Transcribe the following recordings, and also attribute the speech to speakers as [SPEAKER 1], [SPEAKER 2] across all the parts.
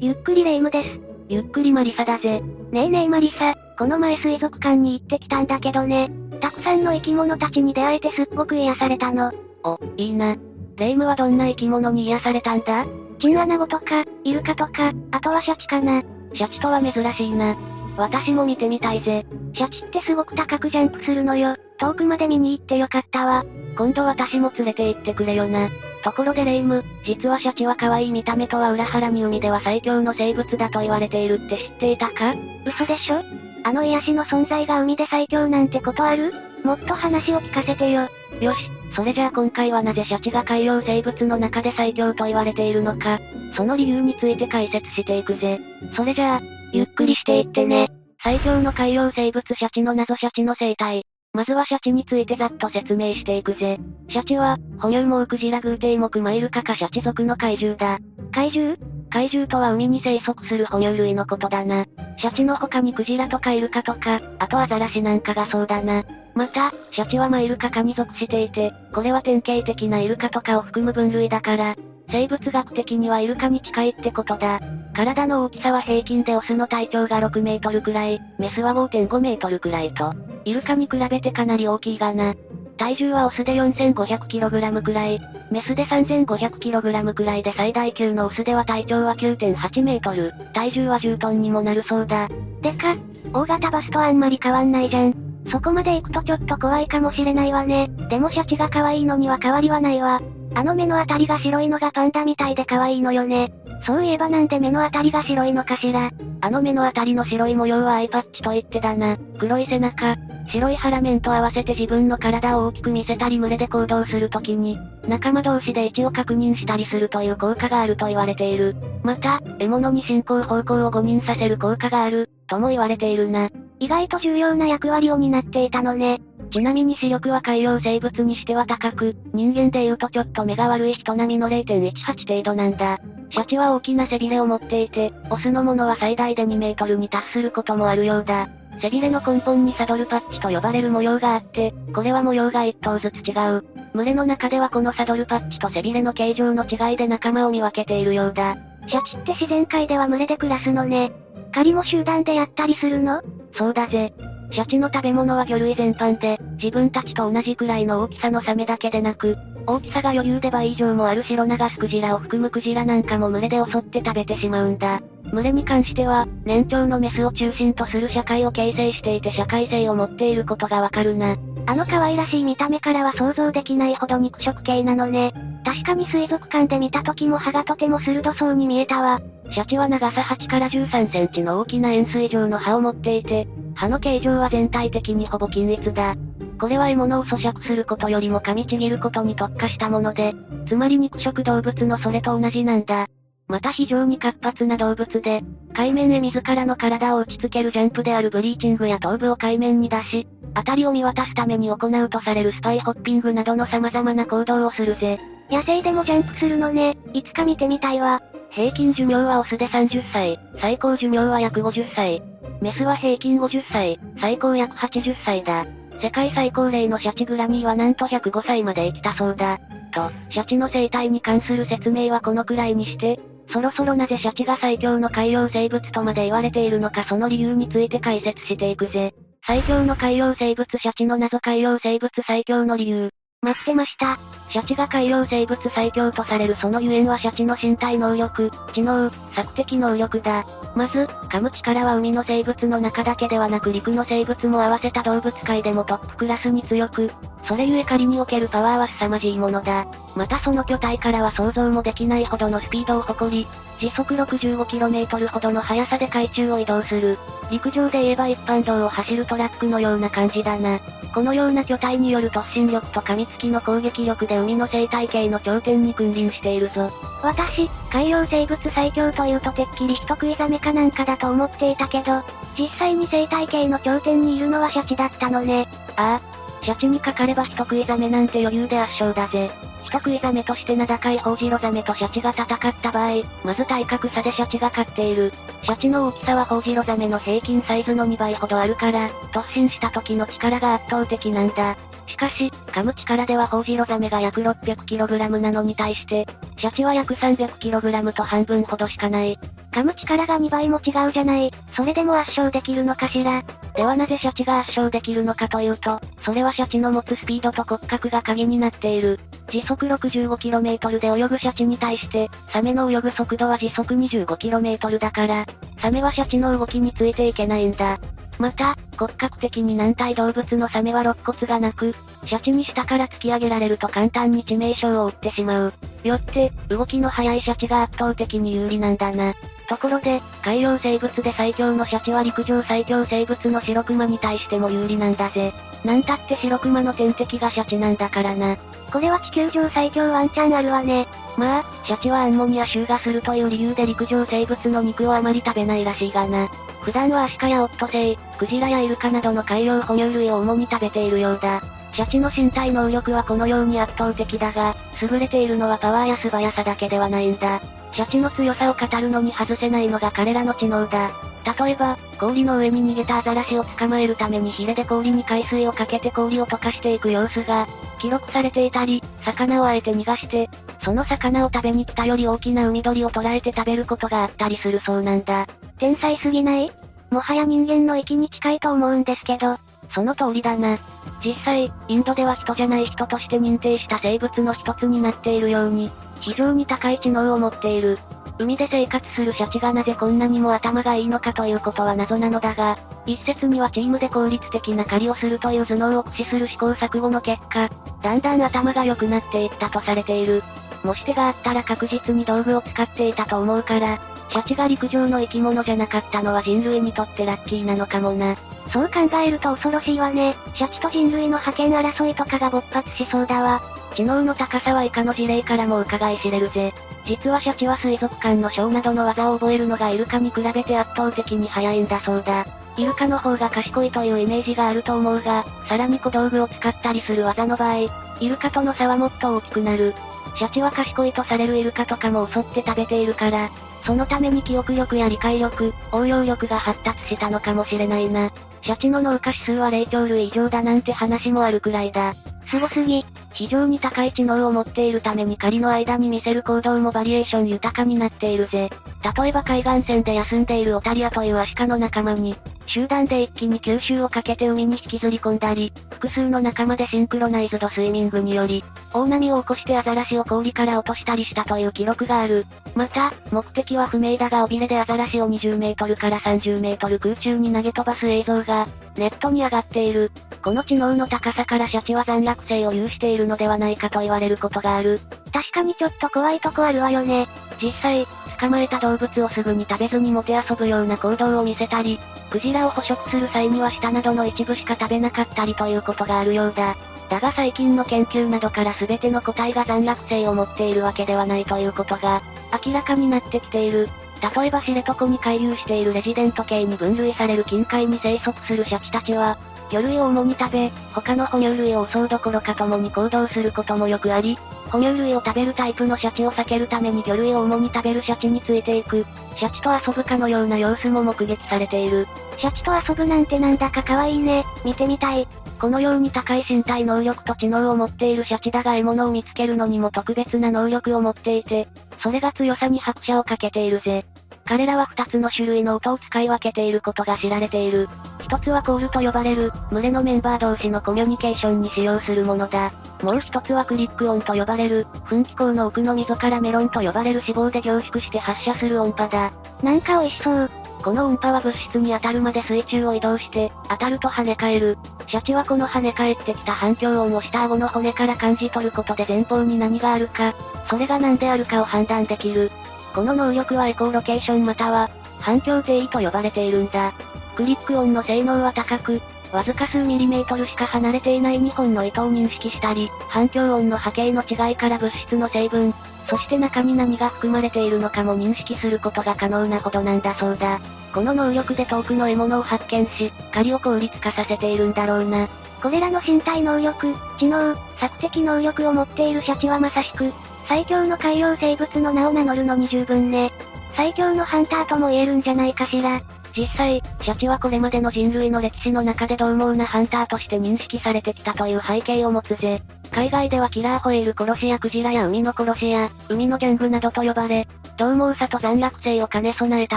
[SPEAKER 1] ゆっくりレ夢ムです。
[SPEAKER 2] ゆっくりマリサだぜ。
[SPEAKER 1] ねえねえマリサ、この前水族館に行ってきたんだけどね。たくさんの生き物たちに出会えてすっごく癒されたの。
[SPEAKER 2] お、いいな。レ夢ムはどんな生き物に癒されたんだ？
[SPEAKER 1] チンアナゴとか、イルカとか、あとはシャチかな。
[SPEAKER 2] シャチとは珍しいな。私も見てみたいぜ。
[SPEAKER 1] シャチってすごく高くジャンプするのよ。遠くまで見に行ってよかったわ。
[SPEAKER 2] 今度私も連れて行ってくれよな。ところでレイム、実はシャチは可愛い見た目とは裏腹に海では最強の生物だと言われているって知っていたか？
[SPEAKER 1] 嘘でしょ？あの癒しの存在が海で最強なんてことある？もっと話を聞かせてよ。
[SPEAKER 2] よし、それじゃあ今回はなぜシャチが海洋生物の中で最強と言われているのか、その理由について解説していくぜ。それじゃあ、ゆっくりしていってね。最強の海洋生物シャチの謎シャチの生態。まずはシャチについてざっと説明していくぜ。シャチは、哺乳目クジラグーテイモクマイルカカシャチ属の怪獣だ。
[SPEAKER 1] 怪獣？
[SPEAKER 2] 怪獣とは海に生息する哺乳類のことだな。シャチの他にクジラとかイルカとか、あとアザラシなんかがそうだな。また、シャチはマイルカ科に属していて、これは典型的なイルカとかを含む分類だから、生物学的にはイルカに近いってことだ。体の大きさは平均でオスの体長が6メートルくらい、メスは5.5メートルくらいと、イルカに比べてかなり大きいがな。体重はオスで 4500kg くらい、メスで 3500kg くらいで最大級のオスでは体長は9.8メートル、体重は10トンにもなるそうだ。
[SPEAKER 1] でか、大型バスとあんまり変わんないじゃん。そこまで行くとちょっと怖いかもしれないわね。でもシャチが可愛いのには変わりはないわ。あの目のあたりが白いのがパンダみたいで可愛いのよね。そういえばなんで目のあたりが白いのかしら。
[SPEAKER 2] あの目のあたりの白い模様はアイパッチと言ってだな。黒い背中、白い腹面と合わせて自分の体を大きく見せたり群れで行動するときに、仲間同士で位置を確認したりするという効果があると言われている。また、獲物に進行方向を誤認させる効果がある、とも言われているな。
[SPEAKER 1] 意外と重要な役割を担っていたのね。
[SPEAKER 2] ちなみに視力は海洋生物にしては高く、人間で言うとちょっと目が悪い人並みの0.18程度なんだ。シャチは大きな背びれを持っていて、オスのものは最大で2メートルに達することもあるようだ。背びれの根本にサドルパッチと呼ばれる模様があって、これは模様が1頭ずつ違う。群れの中ではこのサドルパッチと背びれの形状の違いで仲間を見分けているようだ。
[SPEAKER 1] シャチって自然界では群れで暮らすのね。狩りも集団でやったりするの？
[SPEAKER 2] そうだぜ。シャチの食べ物は魚類全般で、自分たちと同じくらいの大きさのサメだけでなく、大きさが余裕で倍以上もあるシロナガスクジラを含むクジラなんかも群れで襲って食べてしまうんだ。群れに関しては、年長のメスを中心とする社会を形成していて社会性を持っていることがわかるな。
[SPEAKER 1] あの可愛らしい見た目からは想像できないほど肉食系なのね。確かに水族館で見た時も歯がとても鋭そうに見えたわ。
[SPEAKER 2] シャチは長さ8から13センチの大きな円錐状の歯を持っていて、歯の形状は全体的にほぼ均一だ。これは獲物を咀嚼することよりも噛みちぎることに特化したもので、つまり肉食動物のそれと同じなんだ。また非常に活発な動物で、海面へ自らの体を打ち付けるジャンプであるブリーチングや頭部を海面に出し、辺りを見渡すために行うとされるスパイホッピングなどの様々な行動をするぜ。
[SPEAKER 1] 野生でもジャンプするのね。いつか見てみたいわ。
[SPEAKER 2] 平均寿命はオスで30歳、最高寿命は約50歳。メスは平均50歳、最高約80歳だ。世界最高齢のシャチグラミーはなんと105歳まで生きたそうだ。と、シャチの生態に関する説明はこのくらいにして、そろそろなぜシャチが最強の海洋生物とまで言われているのかその理由について解説していくぜ。最強の海洋生物シャチの謎海洋生物最強の理由。
[SPEAKER 1] 待ってました。
[SPEAKER 2] シャチが海洋生物最強とされるそのゆえんはシャチの身体能力、知能、索敵能力だ。まず、噛む力は海の生物の中だけではなく陸の生物も合わせた動物界でもトップクラスに強く、それゆえ狩りにおけるパワーは凄まじいものだ。またその巨体からは想像もできないほどのスピードを誇り、時速 65km ほどの速さで海中を移動する。陸上で言えば一般道を走るトラックのような感じだな。このような巨体による突進力と噛みつきの攻撃力で海の生態系の頂点に君臨しているぞ。
[SPEAKER 1] 私、海洋生物最強というとてっきり人食いザメかなんかだと思っていたけど、実際に生態系の頂点にいるのはシャチだったのね。
[SPEAKER 2] ああ、シャチにかかれば人食いザメなんて余裕で圧勝だぜ。人食いザメとして名高いホウジロザメとシャチが戦った場合、まず体格差でシャチが勝っている。シャチの大きさはホウジロザメの平均サイズの2倍ほどあるから、突進した時の力が圧倒的なんだ。しかし、噛む力ではホウジロザメが約 600kg なのに対して、シャチは約 300kg と半分ほどしかない。
[SPEAKER 1] 噛む力が2倍も違うじゃない。それでも圧勝できるのかしら。
[SPEAKER 2] ではなぜシャチが圧勝できるのかというと、それはシャチの持つスピードと骨格が鍵になっている。時速 65km で泳ぐシャチに対して、サメの泳ぐ速度は時速 25km だから、サメはシャチの動きについていけないんだ。また、骨格的に軟体動物のサメは肋骨がなく、シャチに下から突き上げられると簡単に致命傷を負ってしまう。よって、動きの速いシャチが圧倒的に有利なんだな。ところで、海洋生物で最強のシャチは陸上最強生物の白熊に対しても有利なんだぜ。なんたって白熊の天敵がシャチなんだからな。
[SPEAKER 1] これは地球上最強ワンチャンあるわね。
[SPEAKER 2] まあ、シャチはアンモニア臭がするという理由で陸上生物の肉をあまり食べないらしいがな。普段はアシカやオットセイ、クジラやイルカなどの海洋哺乳類を主に食べているようだ。シャチの身体能力はこのように圧倒的だが、優れているのはパワーや素早さだけではないんだ。シャチの強さを語るのに外せないのが彼らの知能だ。例えば、氷の上に逃げたアザラシを捕まえるためにヒレで氷に海水をかけて氷を溶かしていく様子が、記録されていたり、魚をあえて逃がして、その魚を食べに来たより大きな海鳥を捕らえて食べることがあったりするそうなんだ。
[SPEAKER 1] 天才すぎない？もはや人間の域に近いと思うんですけど。
[SPEAKER 2] その通りだな。実際、インドでは人じゃない人として認定した生物の一つになっているように、非常に高い知能を持っている。海で生活するシャチがなぜこんなにも頭がいいのかということは謎なのだが、一説にはチームで効率的な狩りをするという頭脳を駆使する試行錯誤の結果、だんだん頭が良くなっていったとされている。もし手があったら確実に道具を使っていたと思うから、シャチが陸上の生き物じゃなかったのは人類にとってラッキーなのかもな。
[SPEAKER 1] そう考えると恐ろしいわね。シャチと人類の覇権争いとかが勃発しそうだわ。
[SPEAKER 2] 知能の高さは以下の事例からも伺い知れるぜ。実はシャチは水族館のショーなどの技を覚えるのがイルカに比べて圧倒的に早いんだそうだ。イルカの方が賢いというイメージがあると思うが、さらに小道具を使ったりする技の場合、イルカとの差はもっと大きくなる。シャチは賢いとされるイルカとかも襲って食べているから、そのために記憶力や理解力、応用力が発達したのかもしれないな。シャチの脳下指数は霊長類以上だなんて話もあるくらいだ。
[SPEAKER 1] すごすぎ。
[SPEAKER 2] 非常に高い知能を持っているために狩りの間に見せる行動もバリエーション豊かになっているぜ。例えば海岸線で休んでいるオタリアというアシカの仲間に、集団で一気に吸収をかけて海に引きずり込んだり、複数の仲間でシンクロナイズドスイミングにより、大波を起こしてアザラシを氷から落としたりしたという記録がある。また、目的は不明だが尾びれでアザラシを20メートルから30メートル空中に投げ飛ばす映像が、ネットに上がっている。この知能の高さからシャチは残落性を有しているのではないかと言われることがある。
[SPEAKER 1] 確かにちょっと怖いとこあるわよね。
[SPEAKER 2] 実際、捕まえた動物をすぐに食べずにもて遊ぶような行動を見せたり、クジラを捕食する際には舌などの一部しか食べなかったりということがあるようだ。だが最近の研究などから全ての個体が残落性を持っているわけではないということが、明らかになってきている。例えば知床に回遊しているレジデント系に分類される近海に生息するシャチたちは、魚類を主に食べ、他の哺乳類を襲うどころか共に行動することもよくあり、哺乳類を食べるタイプのシャチを避けるために魚類を主に食べるシャチについていく、シャチと遊ぶかのような様子も目撃されている。
[SPEAKER 1] シャチと遊ぶなんてなんだか可愛いね、見てみたい。
[SPEAKER 2] このように高い身体能力と知能を持っているシャチだが獲物を見つけるのにも特別な能力を持っていて、それが強さに拍車をかけているぜ。彼らは二つの種類の音を使い分けていることが知られている。一つはコールと呼ばれる、群れのメンバー同士のコミュニケーションに使用するものだ。もう一つはクリック音と呼ばれる、噴気口の奥の溝からメロンと呼ばれる脂肪で凝縮して発射する音波だ。
[SPEAKER 1] なんか美味しそう。
[SPEAKER 2] この音波は物質に当たるまで水中を移動して、当たると跳ね返る。シャチはこの跳ね返ってきた反響音を下顎の骨から感じ取ることで前方に何があるか、それが何であるかを判断できる。この能力はエコーロケーションまたは、反響定位と呼ばれているんだ。クリック音の性能は高く、わずか数ミリメートルしか離れていない2本の糸を認識したり、反響音の波形の違いから物質の成分、そして中に何が含まれているのかも認識することが可能なほどなんだそうだ。この能力で遠くの獲物を発見し、狩りを効率化させているんだろうな。
[SPEAKER 1] これらの身体能力、知能、索敵能力を持っているシャチはまさしく、最強の海洋生物の名を名乗るのに十分ね。最強のハンターとも言えるんじゃないかしら。
[SPEAKER 2] 実際、シャチはこれまでの人類の歴史の中で獰猛なハンターとして認識されてきたという背景を持つぜ。海外ではキラーホエール殺しやクジラや海の殺しや、海のギャングなどと呼ばれ、獰猛さと残虐性を兼ね備えた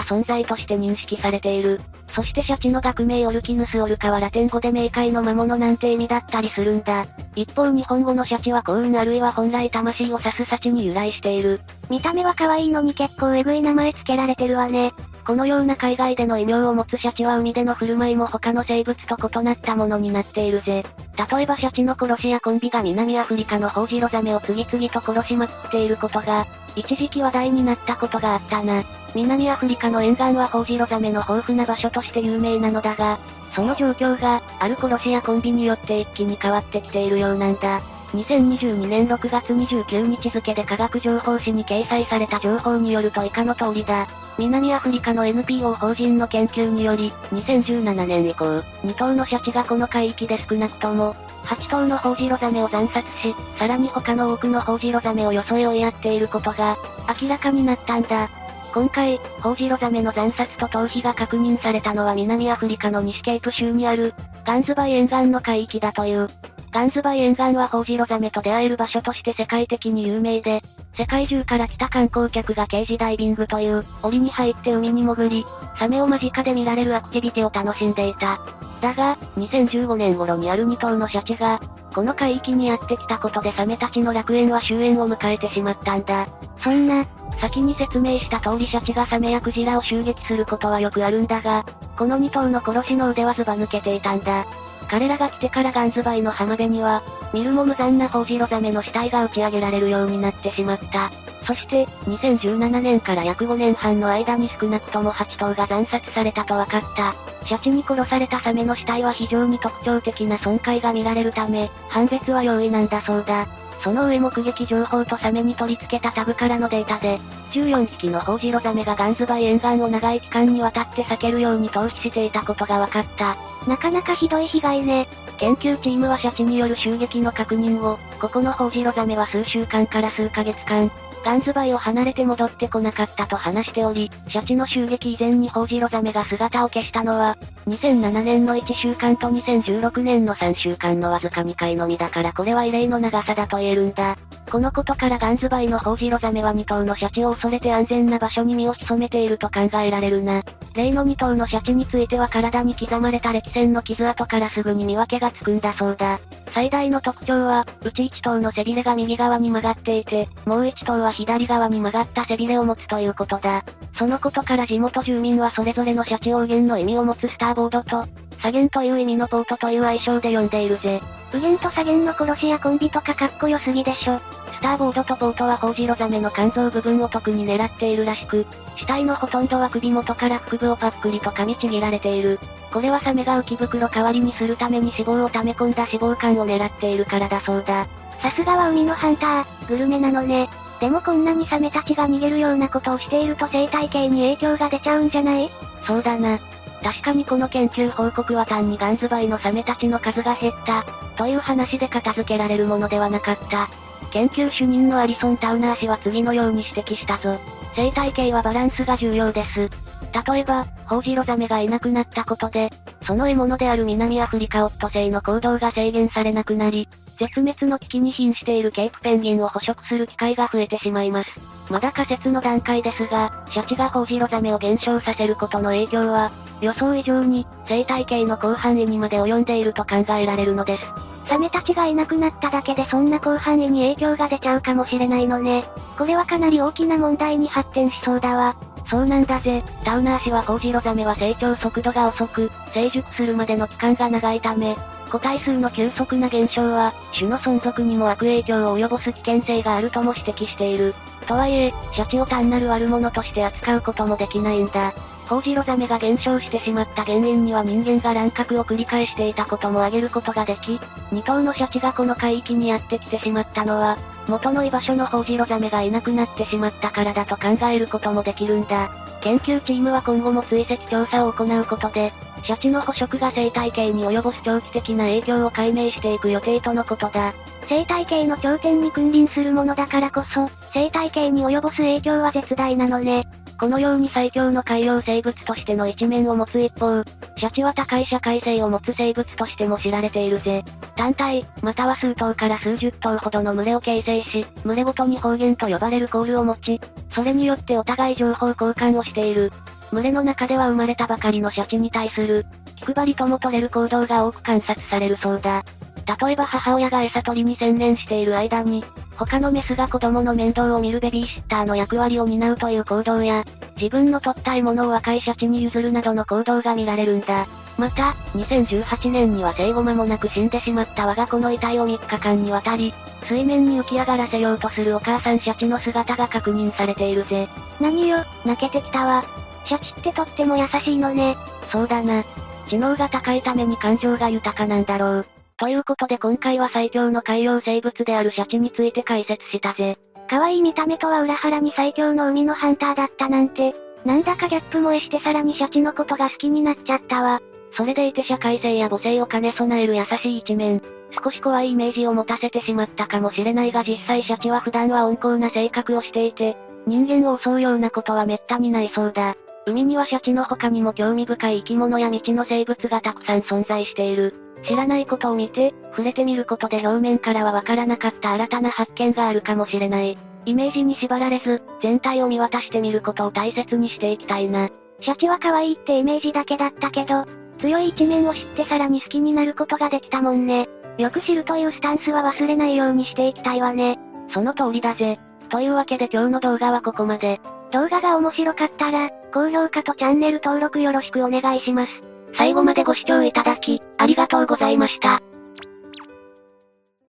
[SPEAKER 2] 存在として認識されている。そしてシャチの学名オルキヌスオルカはラテン語で冥界の魔物なんて意味だったりするんだ。一方日本語のシャチは幸運あるいは本来魂を指すシャチに由来している。
[SPEAKER 1] 見た目は可愛いのに結構エグい名前付けられてるわね。
[SPEAKER 2] このような海外での異名を持つシャチは海での振る舞いも他の生物と異なったものになっているぜ。例えばシャチの殺しやコンビが南アフリカのホウジロザメを次々と殺しまくっていることが、一時期話題になったことがあったな。南アフリカの沿岸はホウジロザメの豊富な場所として有名なのだが、その状況が、ある殺しやコンビによって一気に変わってきているようなんだ。2022年6月29日付で科学情報誌に掲載された情報によると以下の通りだ。南アフリカの NPO 法人の研究により、2017年以降、2頭のシャチがこの海域で少なくとも、8頭のホウジロザメを惨殺し、さらに他の多くのホウジロザメをよそへ追いやっていることが、明らかになったんだ。今回、ホウジロザメの惨殺と逃避が確認されたのは南アフリカの西ケープ州にある、ガンズバイ沿岸の海域だという。ガンズバイ沿岸はホウジロザメと出会える場所として世界的に有名で、世界中から来た観光客がケージダイビングという、檻に入って海に潜り、サメを間近で見られるアクティビティを楽しんでいた。だが、2015年頃にある2頭のシャチが、この海域にやってきたことでサメたちの楽園は終焉を迎えてしまったんだ。
[SPEAKER 1] そんな、
[SPEAKER 2] 先に説明した通りシャチがサメやクジラを襲撃することはよくあるんだが、この2頭の殺しの腕はズバ抜けていたんだ。彼らが来てからガンズバイの浜辺には、見るも無残なホウジロザメの死体が打ち上げられるようになってしまった。そして、2017年から約5年半の間に少なくとも8頭が惨殺されたと分かった。シャチに殺されたサメの死体は非常に特徴的な損壊が見られるため、判別は容易なんだそうだ。その上目撃情報とサメに取り付けたタグからのデータで、14匹のホウジロザメがガンズバイ沿岸を長い期間にわたって避けるように逃避していたことが分かった。
[SPEAKER 1] なかなかひどい被害ね。
[SPEAKER 2] 研究チームはシャチによる襲撃の確認を、ここのホウジロザメは数週間から数ヶ月間、ガンズバイを離れて戻ってこなかったと話しており、シャチの襲撃以前にホウジロザメが姿を消したのは、2007年の1週間と2016年の3週間のわずか2回のみだからこれは異例の長さだと言えるんだ。このことからガンズバイのホウジロザメは2頭のシャチを恐れて安全な場所に身を潜めていると考えられるな。例の2頭のシャチについては体に刻まれた歴戦の傷跡からすぐに見分けがつくんだそうだ。最大の特徴は、うち1頭の背びれが右側に曲がっていて、もう1頭は左側に曲がった背びれを持つということだ。そのことから地元住民はそれぞれのシャチ王言の意味を持つスターボードと、左舷という意味のポートという愛称で呼んでいるぜ。
[SPEAKER 1] 右舷と左舷の殺しやコンビとかかっこよすぎでしょ。
[SPEAKER 2] スターボードとポートはホウジロザメの肝臓部分を特に狙っているらしく、死体のほとんどは首元から腹部をパックリと噛みちぎられている。これはサメが浮き袋代わりにするために脂肪を溜め込んだ脂肪肝を狙っているからだそうだ。
[SPEAKER 1] さすがは海のハンター、グルメなのね。でもこんなにサメたちが逃げるようなことをしていると生態系に影響が出ちゃうんじゃない？
[SPEAKER 2] そうだな。確かにこの研究報告は単にガンズバイのサメたちの数が減った、という話で片付けられるものではなかった。研究主任のアリソン・タウナー氏は次のように指摘したぞ。生態系はバランスが重要です。例えば、ホウジロザメがいなくなったことで、その獲物である南アフリカオットセイの行動が制限されなくなり、絶滅の危機に瀕しているケープペンギンを捕食する機会が増えてしまいます。まだ仮説の段階ですが、シャチがホウジロザメを減少させることの影響は、予想以上に、生態系の広範囲にまで及んでいると考えられるのです。
[SPEAKER 1] サメたちがいなくなっただけでそんな広範囲に影響が出ちゃうかもしれないのね。これはかなり大きな問題に発展しそうだわ。
[SPEAKER 2] そうなんだぜ。タウナー氏はホウジロザメは成長速度が遅く、成熟するまでの期間が長いため、個体数の急速な減少は、種の存続にも悪影響を及ぼす危険性があるとも指摘している。とはいえ、シャチを単なる悪者として扱うこともできないんだ。ホウジロザメが減少してしまった原因には人間が乱獲を繰り返していたことも挙げることができ、2頭のシャチがこの海域にやってきてしまったのは、元の居場所のホウジロザメがいなくなってしまったからだと考えることもできるんだ。研究チームは今後も追跡調査を行うことで、シャチの捕食が生態系に及ぼす長期的な影響を解明していく予定とのことだ。
[SPEAKER 1] 生態系の頂点に君臨するものだからこそ、生態系に及ぼす影響は絶大なのね。
[SPEAKER 2] このように最強の海洋生物としての一面を持つ一方、シャチは高い社会性を持つ生物としても知られているぜ。単体、または数頭から数十頭ほどの群れを形成し、群れごとに方言と呼ばれるコールを持ち、それによってお互い情報交換をしている。群れの中では生まれたばかりのシャチに対する、気配りとも取れる行動が多く観察されるそうだ。例えば母親が餌取りに専念している間に、他のメスが子供の面倒を見るベビーシッターの役割を担うという行動や、自分の取った獲物を若いシャチに譲るなどの行動が見られるんだ。また、2018年には生後間もなく死んでしまった我が子の遺体を3日間にわたり、水面に浮き上がらせようとするお母さんシャチの姿が確認されているぜ。
[SPEAKER 1] 何よ、泣けてきたわ。シャチってとっても優しいのね。
[SPEAKER 2] そうだな。知能が高いために感情が豊かなんだろう。ということで今回は最強の海洋生物であるシャチについて解説したぜ。
[SPEAKER 1] 可愛い見た目とは裏腹に最強の海のハンターだったなんて、なんだかギャップ萌えしてさらにシャチのことが好きになっちゃったわ。
[SPEAKER 2] それでいて社会性や母性を兼ね備える優しい一面。少し怖いイメージを持たせてしまったかもしれないが実際シャチは普段は温厚な性格をしていて、人間を襲うようなことは滅多にないそうだ。海にはシャチの他にも興味深い生き物や未知の生物がたくさん存在している。知らないことを見て、触れてみることで表面からはわからなかった新たな発見があるかもしれない。イメージに縛られず、全体を見渡してみることを大切にしていきたいな。
[SPEAKER 1] シャチは可愛いってイメージだけだったけど、強い一面を知ってさらに好きになることができたもんね。よく知るというスタンスは忘れないようにしていきたいわね。
[SPEAKER 2] その通りだぜ。というわけで今日の動画はここまで。
[SPEAKER 1] 動画が面白かったら、高評価とチャンネル登録よろしくお願いします。
[SPEAKER 2] 最後までご視聴いただき、ありがとうございました。